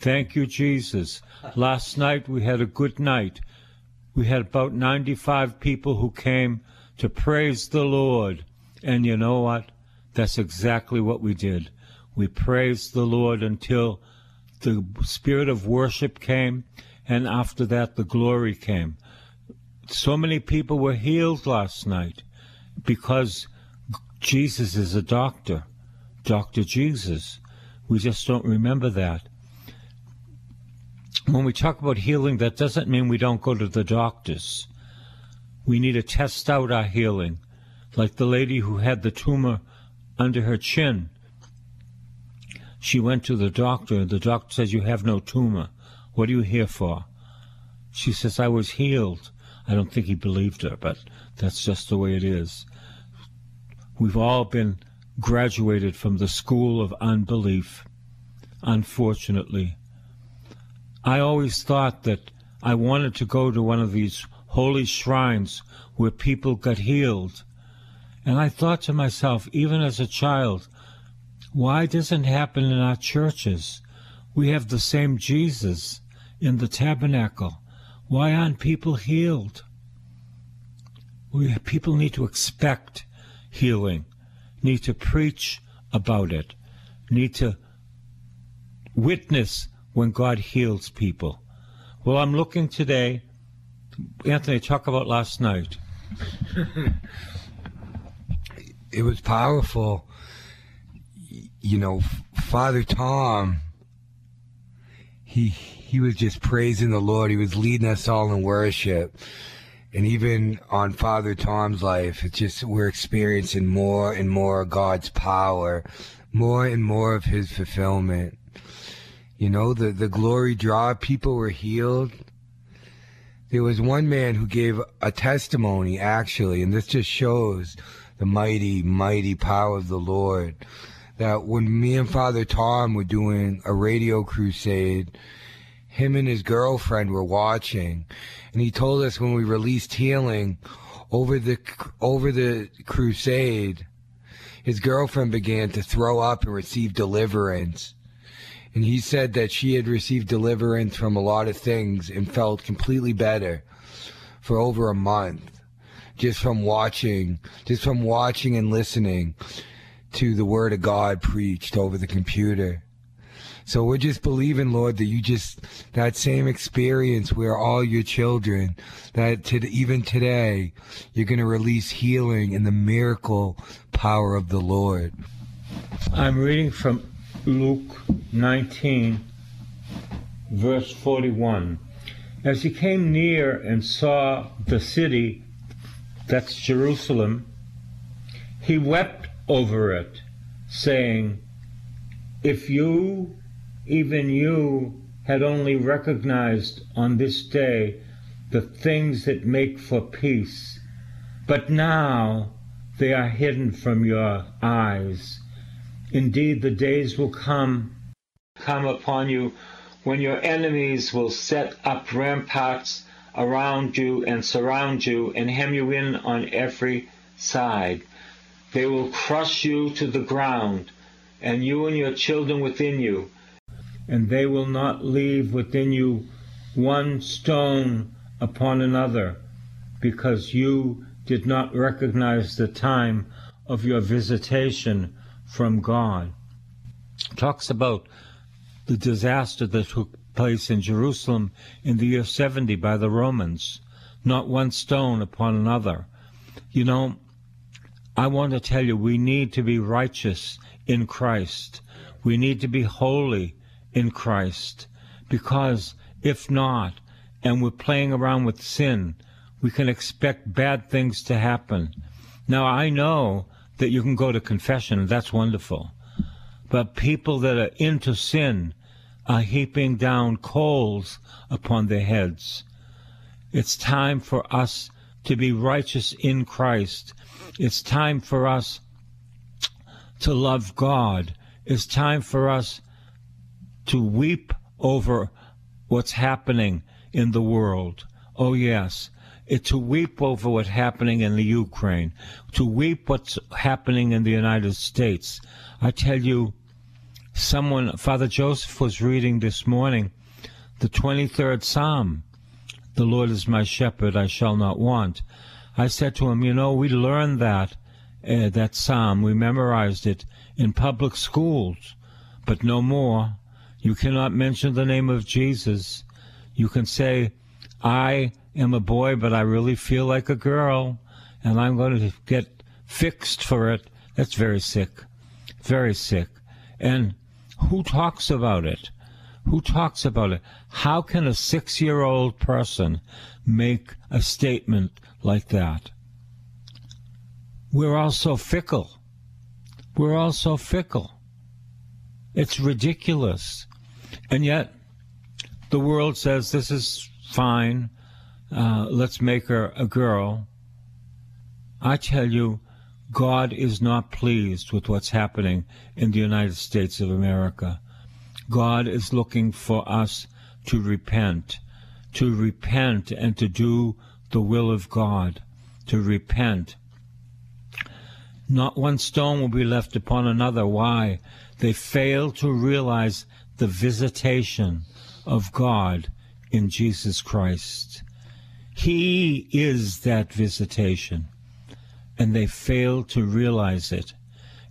Thank you, Jesus. Last night we had a good night. We had about 95 people who came to praise the Lord. And you know what? That's exactly what we did. We praised the Lord until the spirit of worship came, and after that, the glory came so many people were healed last night because Jesus is a doctor, Dr. Jesus. We just don't remember that. When we talk about healing, that doesn't mean we don't go to the doctors. We need to test out our healing, like the lady who had the tumor under her chin. She went to the doctor, and the doctor says, You have no tumor. What are you here for? She says, I was healed. I don't think he believed her, but that's just the way it is. We've all been graduated from the school of unbelief, unfortunately. I always thought that I wanted to go to one of these holy shrines where people got healed. And I thought to myself, even as a child, why doesn't it happen in our churches? We have the same Jesus in the tabernacle. Why aren't people healed? We, people need to expect healing, need to preach about it, need to witness when God heals people. Well, I'm looking today. Anthony, talk about last night. it was powerful. You know, Father Tom, he he was just praising the Lord. He was leading us all in worship. And even on Father Tom's life, it's just we're experiencing more and more God's power, more and more of his fulfillment. You know, the, the glory draw, people were healed. There was one man who gave a testimony, actually, and this just shows the mighty, mighty power of the Lord. That when me and Father Tom were doing a radio crusade, him and his girlfriend were watching, and he told us when we released healing over the over the crusade, his girlfriend began to throw up and receive deliverance. And he said that she had received deliverance from a lot of things and felt completely better for over a month just from watching, just from watching and listening to the word of God preached over the computer. So we're just believing, Lord, that you just, that same experience where all your children, that to, even today, you're going to release healing in the miracle power of the Lord. I'm reading from Luke 19, verse 41. As he came near and saw the city, that's Jerusalem, he wept over it, saying, If you even you had only recognized on this day the things that make for peace, but now they are hidden from your eyes. Indeed, the days will come, come upon you when your enemies will set up ramparts around you and surround you and hem you in on every side. They will crush you to the ground, and you and your children within you and they will not leave within you one stone upon another, because you did not recognize the time of your visitation from God. Talks about the disaster that took place in Jerusalem in the year 70 by the Romans, not one stone upon another. You know, I want to tell you, we need to be righteous in Christ. We need to be holy in Christ. Because if not, and we're playing around with sin, we can expect bad things to happen. Now, I know that you can go to confession, that's wonderful. But people that are into sin, are heaping down coals upon their heads. It's time for us to be righteous in Christ. It's time for us to love God. It's time for us to weep over what's happening in the world. Oh, yes. To weep over what's happening in the Ukraine, to weep what's happening in the United States. I tell you, someone, Father Joseph was reading this morning the 23rd Psalm. The Lord is my shepherd, I shall not want. I said to him, you know, we learned that, uh, that Psalm, we memorized it in public schools, but no more. You cannot mention the name of Jesus. You can say, I am a boy, but I really feel like a girl, and I'm going to get fixed for it. That's very sick. Very sick. And who talks about it? Who talks about it? How can a six year old person make a statement like that? We're all so fickle. We're all so fickle. It's ridiculous. And yet, the world says this is fine. Uh, let's make her a girl. I tell you, God is not pleased with what's happening in the United States of America. God is looking for us to repent, to repent and to do the will of God, to repent. Not one stone will be left upon another. Why? They fail to realize the visitation of God in Jesus Christ. He is that visitation, and they failed to realize it.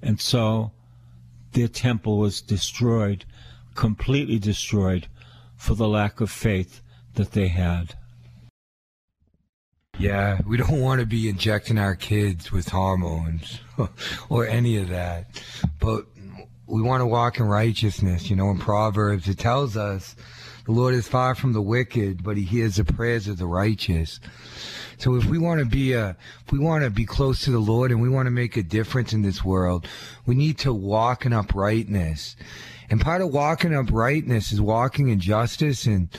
And so their temple was destroyed completely destroyed for the lack of faith that they had. Yeah, we don't want to be injecting our kids with hormones or any of that. But we want to walk in righteousness. You know, in Proverbs, it tells us the Lord is far from the wicked, but he hears the prayers of the righteous. So if we want to be a, if we want to be close to the Lord and we want to make a difference in this world, we need to walk in uprightness. And part of walking uprightness is walking in justice and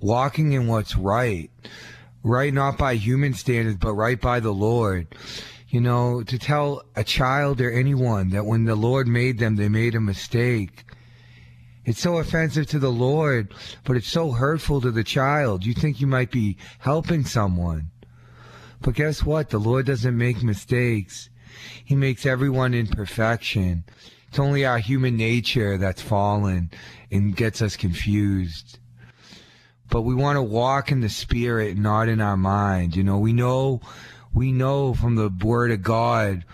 walking in what's right. Right not by human standards, but right by the Lord. You know, to tell a child or anyone that when the Lord made them, they made a mistake. It's so offensive to the Lord, but it's so hurtful to the child. You think you might be helping someone. But guess what? The Lord doesn't make mistakes. He makes everyone in perfection. It's only our human nature that's fallen and gets us confused. But we want to walk in the spirit, not in our mind. You know, we know, we know from the word of God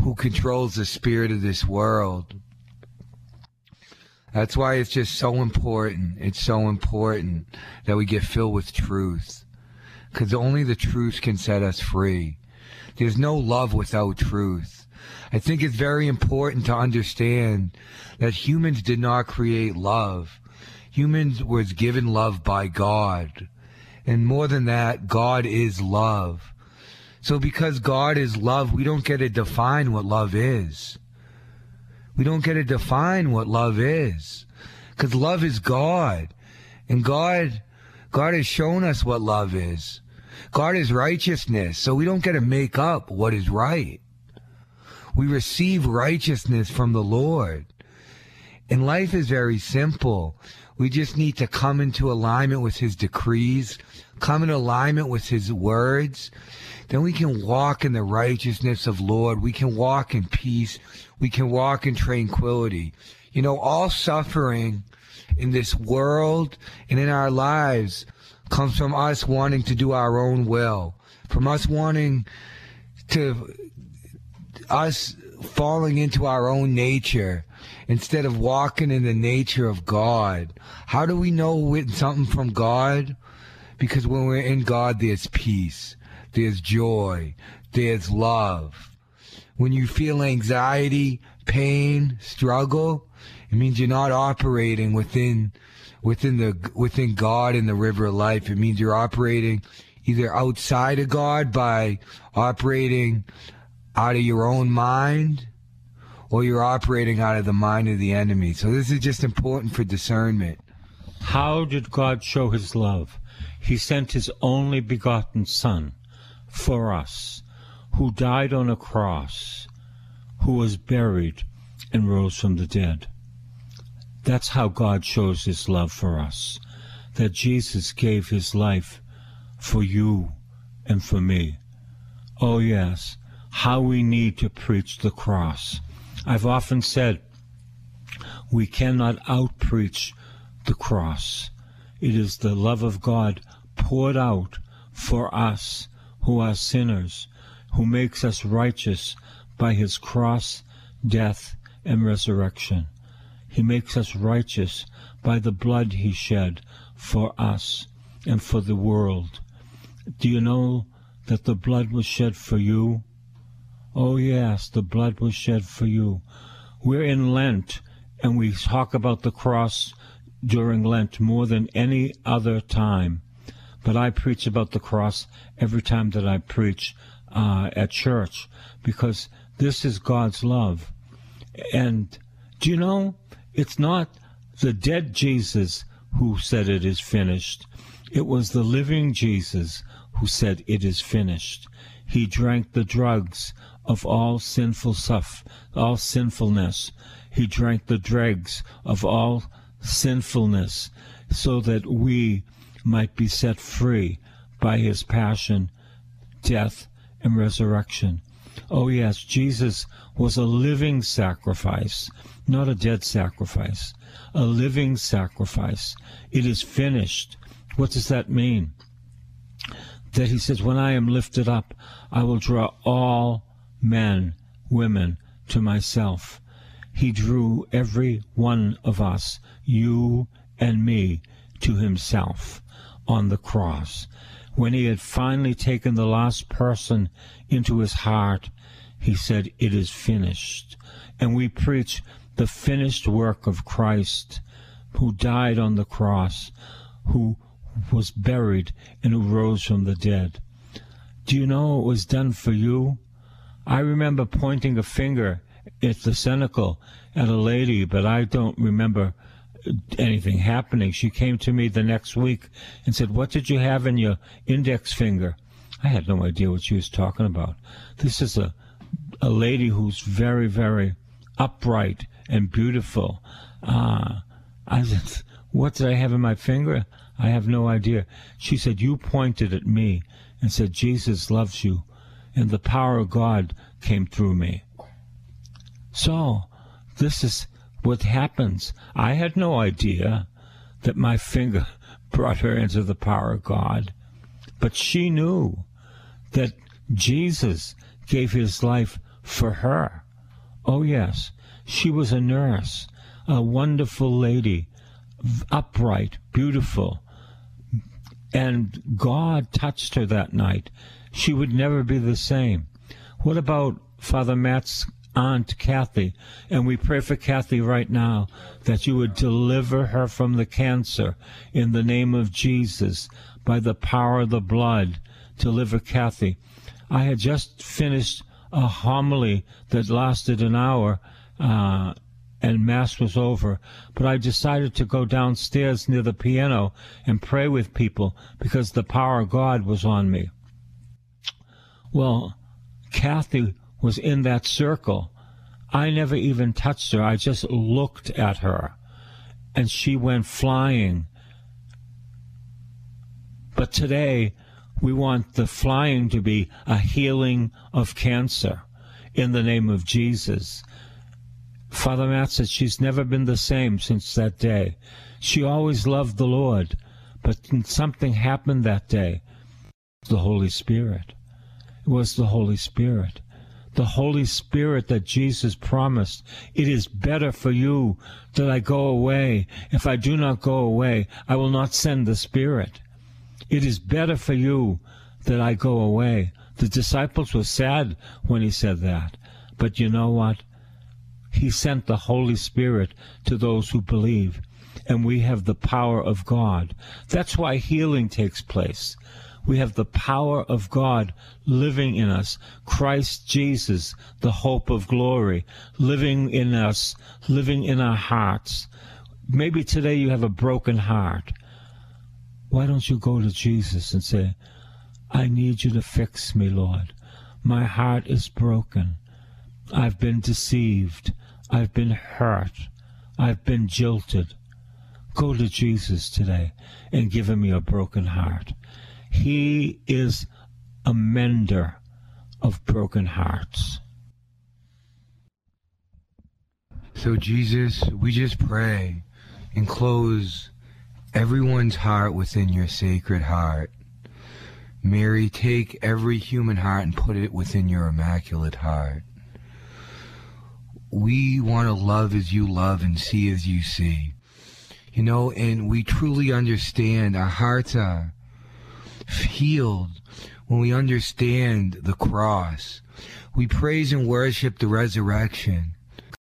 who controls the spirit of this world. That's why it's just so important. It's so important that we get filled with truth. Because only the truth can set us free. There's no love without truth. I think it's very important to understand that humans did not create love. Humans was given love by God. And more than that, God is love. So because God is love, we don't get to define what love is. We don't get to define what love is. Because love is God. And God, God has shown us what love is. God is righteousness. So we don't get to make up what is right. We receive righteousness from the Lord. And life is very simple. We just need to come into alignment with his decrees, come in alignment with his words. Then we can walk in the righteousness of Lord. We can walk in peace. We can walk in tranquility. You know, all suffering in this world and in our lives comes from us wanting to do our own will, from us wanting to us falling into our own nature instead of walking in the nature of God. How do we know something from God? Because when we're in God, there's peace, there's joy, there's love. When you feel anxiety, pain, struggle, it means you're not operating within within the within God in the river of life. It means you're operating either outside of God by operating out of your own mind or you're operating out of the mind of the enemy. So this is just important for discernment. How did God show his love? He sent his only begotten Son for us, who died on a cross, who was buried and rose from the dead. That's how God shows his love for us, that Jesus gave his life for you and for me. Oh, yes, how we need to preach the cross. I've often said we cannot outpreach the cross. It is the love of God poured out for us who are sinners, who makes us righteous by his cross, death, and resurrection. He makes us righteous by the blood he shed for us and for the world. Do you know that the blood was shed for you? Oh, yes, the blood was shed for you. We're in Lent, and we talk about the cross during Lent more than any other time. But I preach about the cross every time that I preach uh, at church because this is God's love. And do you know, it's not the dead Jesus who said it is finished. It was the living Jesus who said it is finished. He drank the drugs of all sinful stuff, all sinfulness. He drank the dregs of all sinfulness so that we might be set free by his passion, death, and resurrection. Oh, yes, Jesus was a living sacrifice, not a dead sacrifice, a living sacrifice. It is finished. What does that mean? That he says, When I am lifted up, I will draw all men, women to myself. He drew every one of us, you and me, to himself on the cross. When he had finally taken the last person into his heart, he said, It is finished. And we preach the finished work of Christ, who died on the cross, who was buried, and who rose from the dead. Do you know it was done for you? I remember pointing a finger at the cenacle at a lady, but I don't remember anything happening. She came to me the next week and said, What did you have in your index finger? I had no idea what she was talking about. This is a, a lady who's very, very upright and beautiful. Uh, I said, What did I have in my finger? I have no idea. She said, You pointed at me and said, Jesus loves you. And the power of God came through me. So, this is what happens. I had no idea that my finger brought her into the power of God. But she knew that Jesus gave his life for her. Oh, yes, she was a nurse, a wonderful lady, upright, beautiful. And God touched her that night. She would never be the same. What about Father Matt's Aunt Kathy, and we pray for Kathy right now that you would deliver her from the cancer in the name of Jesus by the power of the blood. Deliver Kathy. I had just finished a homily that lasted an hour. Uh, and Mass was over, but I decided to go downstairs near the piano and pray with people because the power of God was on me. Well, Kathy was in that circle. I never even touched her. I just looked at her, and she went flying. But today, we want the flying to be a healing of cancer in the name of Jesus. Father Matt said she's never been the same since that day. She always loved the Lord, but something happened that day. The Holy Spirit. Was the Holy Spirit the Holy Spirit that Jesus promised. It is better for you that I go away. If I do not go away, I will not send the Spirit. It is better for you that I go away. The disciples were sad when he said that. But you know what? He sent the Holy Spirit to those who believe. And we have the power of God. That's why healing takes place. We have the power of God living in us. Christ Jesus, the hope of glory, living in us, living in our hearts. maybe today you have a broken heart. Why don't you go to Jesus and say, I need you to fix me, Lord. My heart is broken. I've been deceived. I've been hurt. I've been jilted. Go to Jesus today and give him your broken heart. He is a mender of broken hearts. So, Jesus, we just pray and close everyone's heart within your sacred heart. Mary, take every human heart and put it within your immaculate heart. We want to love as you love and see as you see. You know, and we truly understand our hearts are healed when we understand the cross. We praise and worship the resurrection.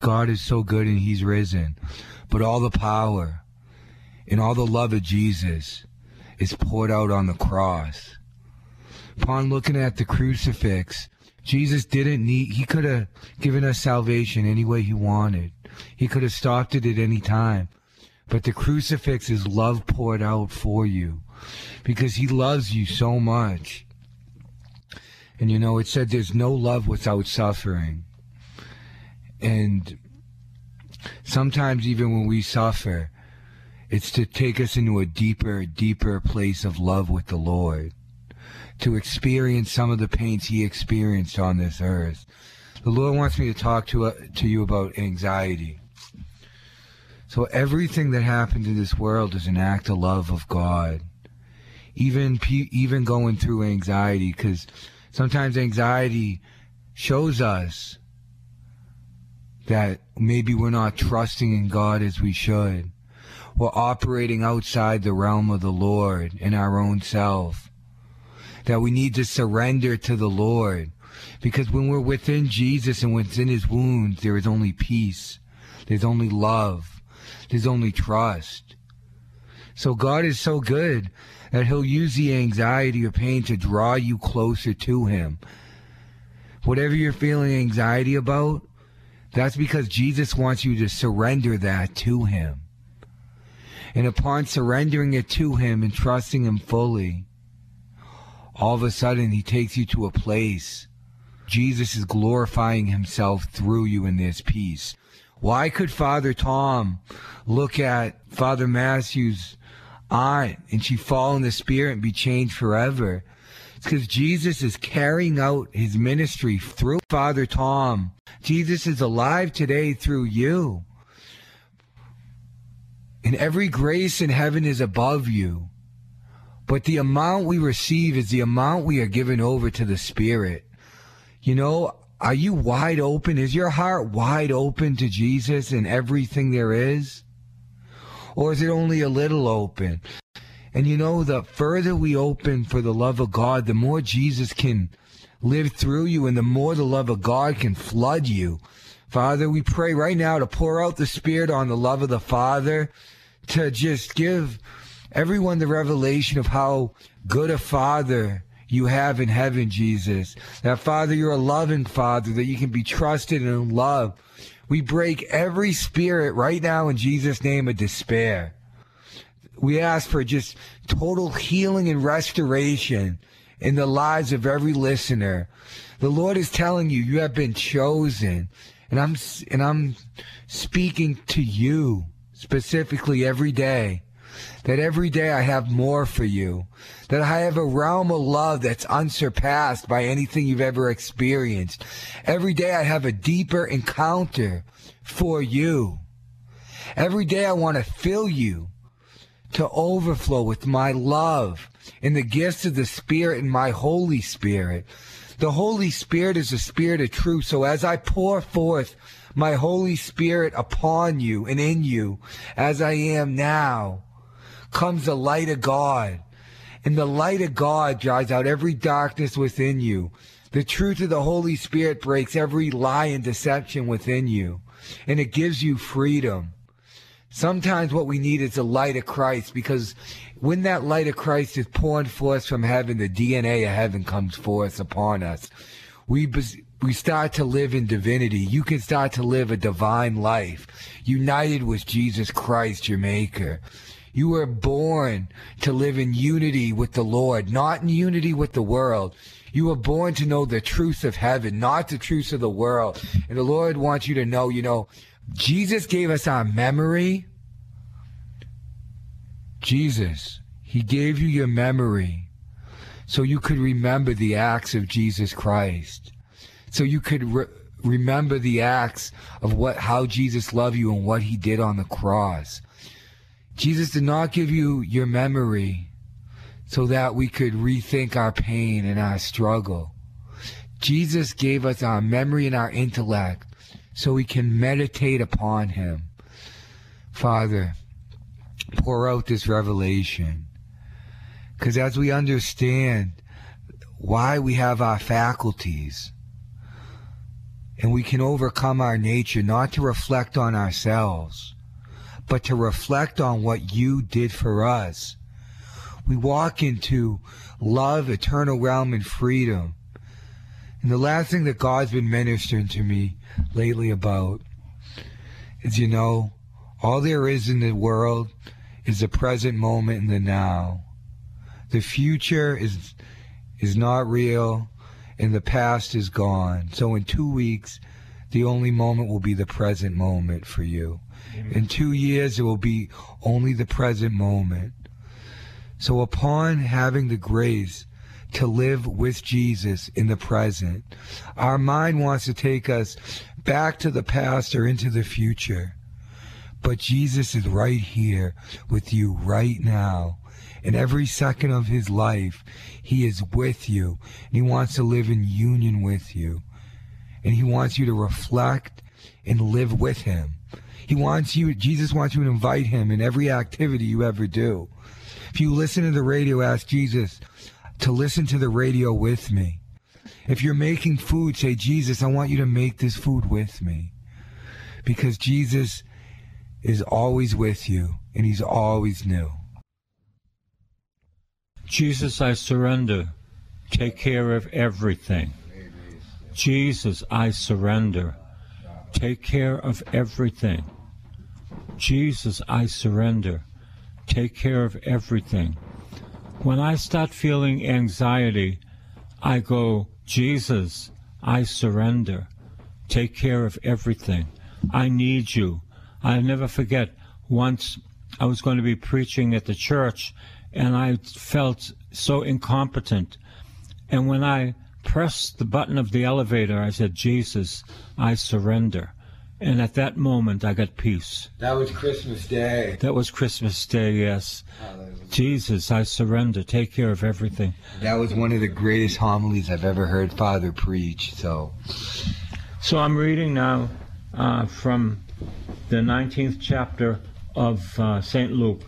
God is so good and he's risen. But all the power and all the love of Jesus is poured out on the cross. Upon looking at the crucifix, Jesus didn't need, he could have given us salvation any way he wanted. He could have stopped it at any time. But the crucifix is love poured out for you because he loves you so much. And you know, it said there's no love without suffering. And sometimes, even when we suffer, it's to take us into a deeper, deeper place of love with the Lord, to experience some of the pains He experienced on this earth. The Lord wants me to talk to, uh, to you about anxiety. So everything that happens in this world is an act of love of God. Even even going through anxiety, because sometimes anxiety shows us that maybe we're not trusting in God as we should. We're operating outside the realm of the Lord in our own self. That we need to surrender to the Lord. Because when we're within Jesus and within his wounds, there is only peace. There's only love. There's only trust. So God is so good that he'll use the anxiety or pain to draw you closer to him. Whatever you're feeling anxiety about, that's because Jesus wants you to surrender that to Him. And upon surrendering it to Him and trusting Him fully, all of a sudden He takes you to a place. Jesus is glorifying Himself through you in this peace. Why could Father Tom look at Father Matthew's aunt and she fall in the Spirit and be changed forever? because Jesus is carrying out his ministry through Father Tom. Jesus is alive today through you. And every grace in heaven is above you. But the amount we receive is the amount we are given over to the Spirit. You know, are you wide open? Is your heart wide open to Jesus and everything there is? Or is it only a little open? And you know, the further we open for the love of God, the more Jesus can live through you and the more the love of God can flood you. Father, we pray right now to pour out the Spirit on the love of the Father, to just give everyone the revelation of how good a Father you have in heaven, Jesus. That Father, you're a loving Father, that you can be trusted and loved. We break every spirit right now in Jesus' name of despair we ask for just total healing and restoration in the lives of every listener. The Lord is telling you, you have been chosen. And I'm, and I'm speaking to you specifically every day. That every day I have more for you. That I have a realm of love that's unsurpassed by anything you've ever experienced. Every day I have a deeper encounter for you. Every day I want to fill you to overflow with my love and the gifts of the Spirit and my Holy Spirit. The Holy Spirit is a Spirit of truth. So as I pour forth my Holy Spirit upon you and in you, as I am now, comes the light of God. And the light of God drives out every darkness within you. The truth of the Holy Spirit breaks every lie and deception within you. And it gives you freedom. Sometimes what we need is the light of Christ because when that light of Christ is poured forth from heaven, the DNA of heaven comes forth upon us. We, we start to live in divinity. You can start to live a divine life, united with Jesus Christ, your Maker. You were born to live in unity with the Lord, not in unity with the world. You were born to know the truth of heaven, not the truth of the world. And the Lord wants you to know, you know, Jesus gave us our memory. Jesus, He gave you your memory so you could remember the acts of Jesus Christ. So you could re- remember the acts of what how Jesus loved you and what he did on the cross. Jesus did not give you your memory so that we could rethink our pain and our struggle. Jesus gave us our memory and our intellect so we can meditate upon him. Father, pour out this revelation. Because as we understand why we have our faculties, and we can overcome our nature not to reflect on ourselves, but to reflect on what you did for us. We walk into love, eternal realm, and freedom. And the last thing that God's been ministering to me lately about is, you know, all there is in the world is the present moment and the now. The future is is not real and the past is gone. So in 2 weeks the only moment will be the present moment for you. In 2 years it will be only the present moment. So upon having the grace to live with Jesus in the present, our mind wants to take us back to the past or into the future. But Jesus is right here with you right now. In every second of his life, he is with you and he wants to live in union with you. And he wants you to reflect and live with him. He wants you, Jesus wants you to invite him in every activity you ever do. If you listen to the radio, ask Jesus to listen to the radio with me. If you're making food, say, Jesus, I want you to make this food with me. Because Jesus is always with you and he's always new. Jesus, I surrender. Take care of everything. Jesus, I surrender. Take care of everything. Jesus, I surrender. Take care of everything. When I start feeling anxiety, I go, Jesus, I surrender. Take care of everything. I need you. I'll never forget once I was going to be preaching at the church and I felt so incompetent. And when I pressed the button of the elevator, I said, Jesus, I surrender. And at that moment, I got peace. That was Christmas Day. That was Christmas Day, yes. Jesus, I surrender. Take care of everything. That was one of the greatest homilies I've ever heard Father preach. So, so I'm reading now uh, from the 19th chapter of uh, St. Luke.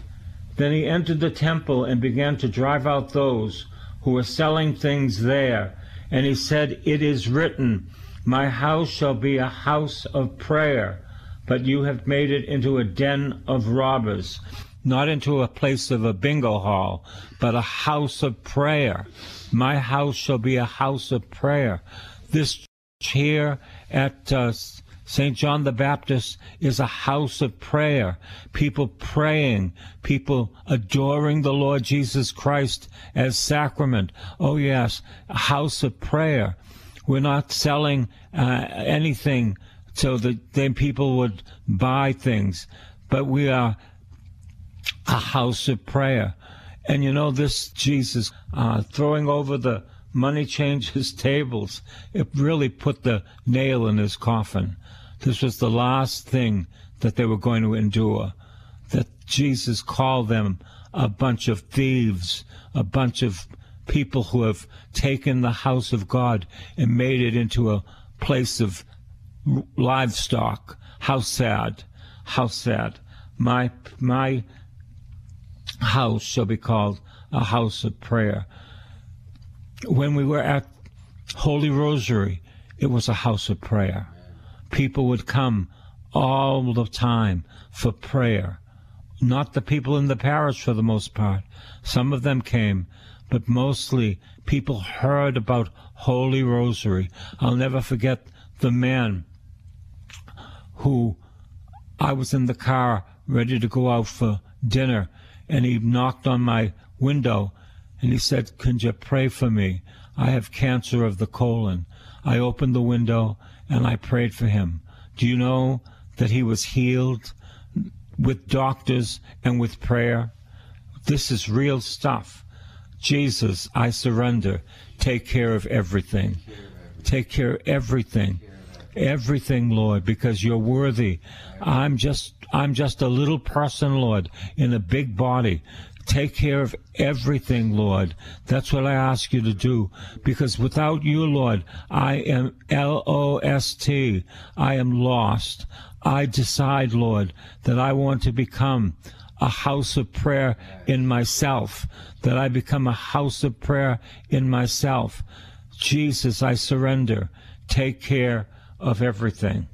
Then he entered the temple and began to drive out those who were selling things there. And he said, It is written, My house shall be a house of prayer, but you have made it into a den of robbers. Not into a place of a bingo hall, but a house of prayer. My house shall be a house of prayer. This church here at uh, St. John the Baptist is a house of prayer, people praying, people adoring the Lord Jesus Christ as sacrament. Oh, yes, a house of prayer. We're not selling uh, anything so that then people would buy things, but we are a house of prayer. And you know, this Jesus uh, throwing over the money changers tables, it really put the nail in his coffin. This was the last thing that they were going to endure. That Jesus called them a bunch of thieves, a bunch of people who have taken the house of God and made it into a place of livestock. How sad. How sad. My, my house shall be called a house of prayer. When we were at Holy Rosary, it was a house of prayer people would come all the time for prayer. Not the people in the parish for the most part. Some of them came, but mostly people heard about Holy Rosary. I'll never forget the man who I was in the car ready to go out for dinner, and he knocked on my window and he said, Can you pray for me? I have cancer of the colon. I opened the window and I prayed for him. Do you know that he was healed with doctors and with prayer? This is real stuff. Jesus, I surrender. Take care of everything. Take care of everything. Everything, Lord, because you're worthy. I'm just I'm just a little person, Lord, in a big body. Take care of everything, Lord. That's what I ask you to do. Because without you, Lord, I am L O S T. I am lost. I decide, Lord, that I want to become a house of prayer in myself, that I become a house of prayer in myself. Jesus, I surrender. Take care of everything.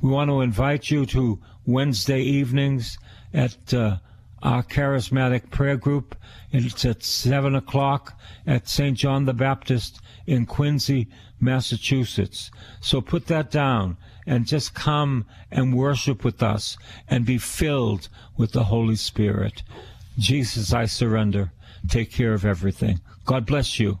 We want to invite you to Wednesday evenings at uh, our charismatic prayer group. It's at 7 o'clock at St. John the Baptist in Quincy, Massachusetts. So put that down and just come and worship with us and be filled with the Holy Spirit. Jesus, I surrender. Take care of everything. God bless you.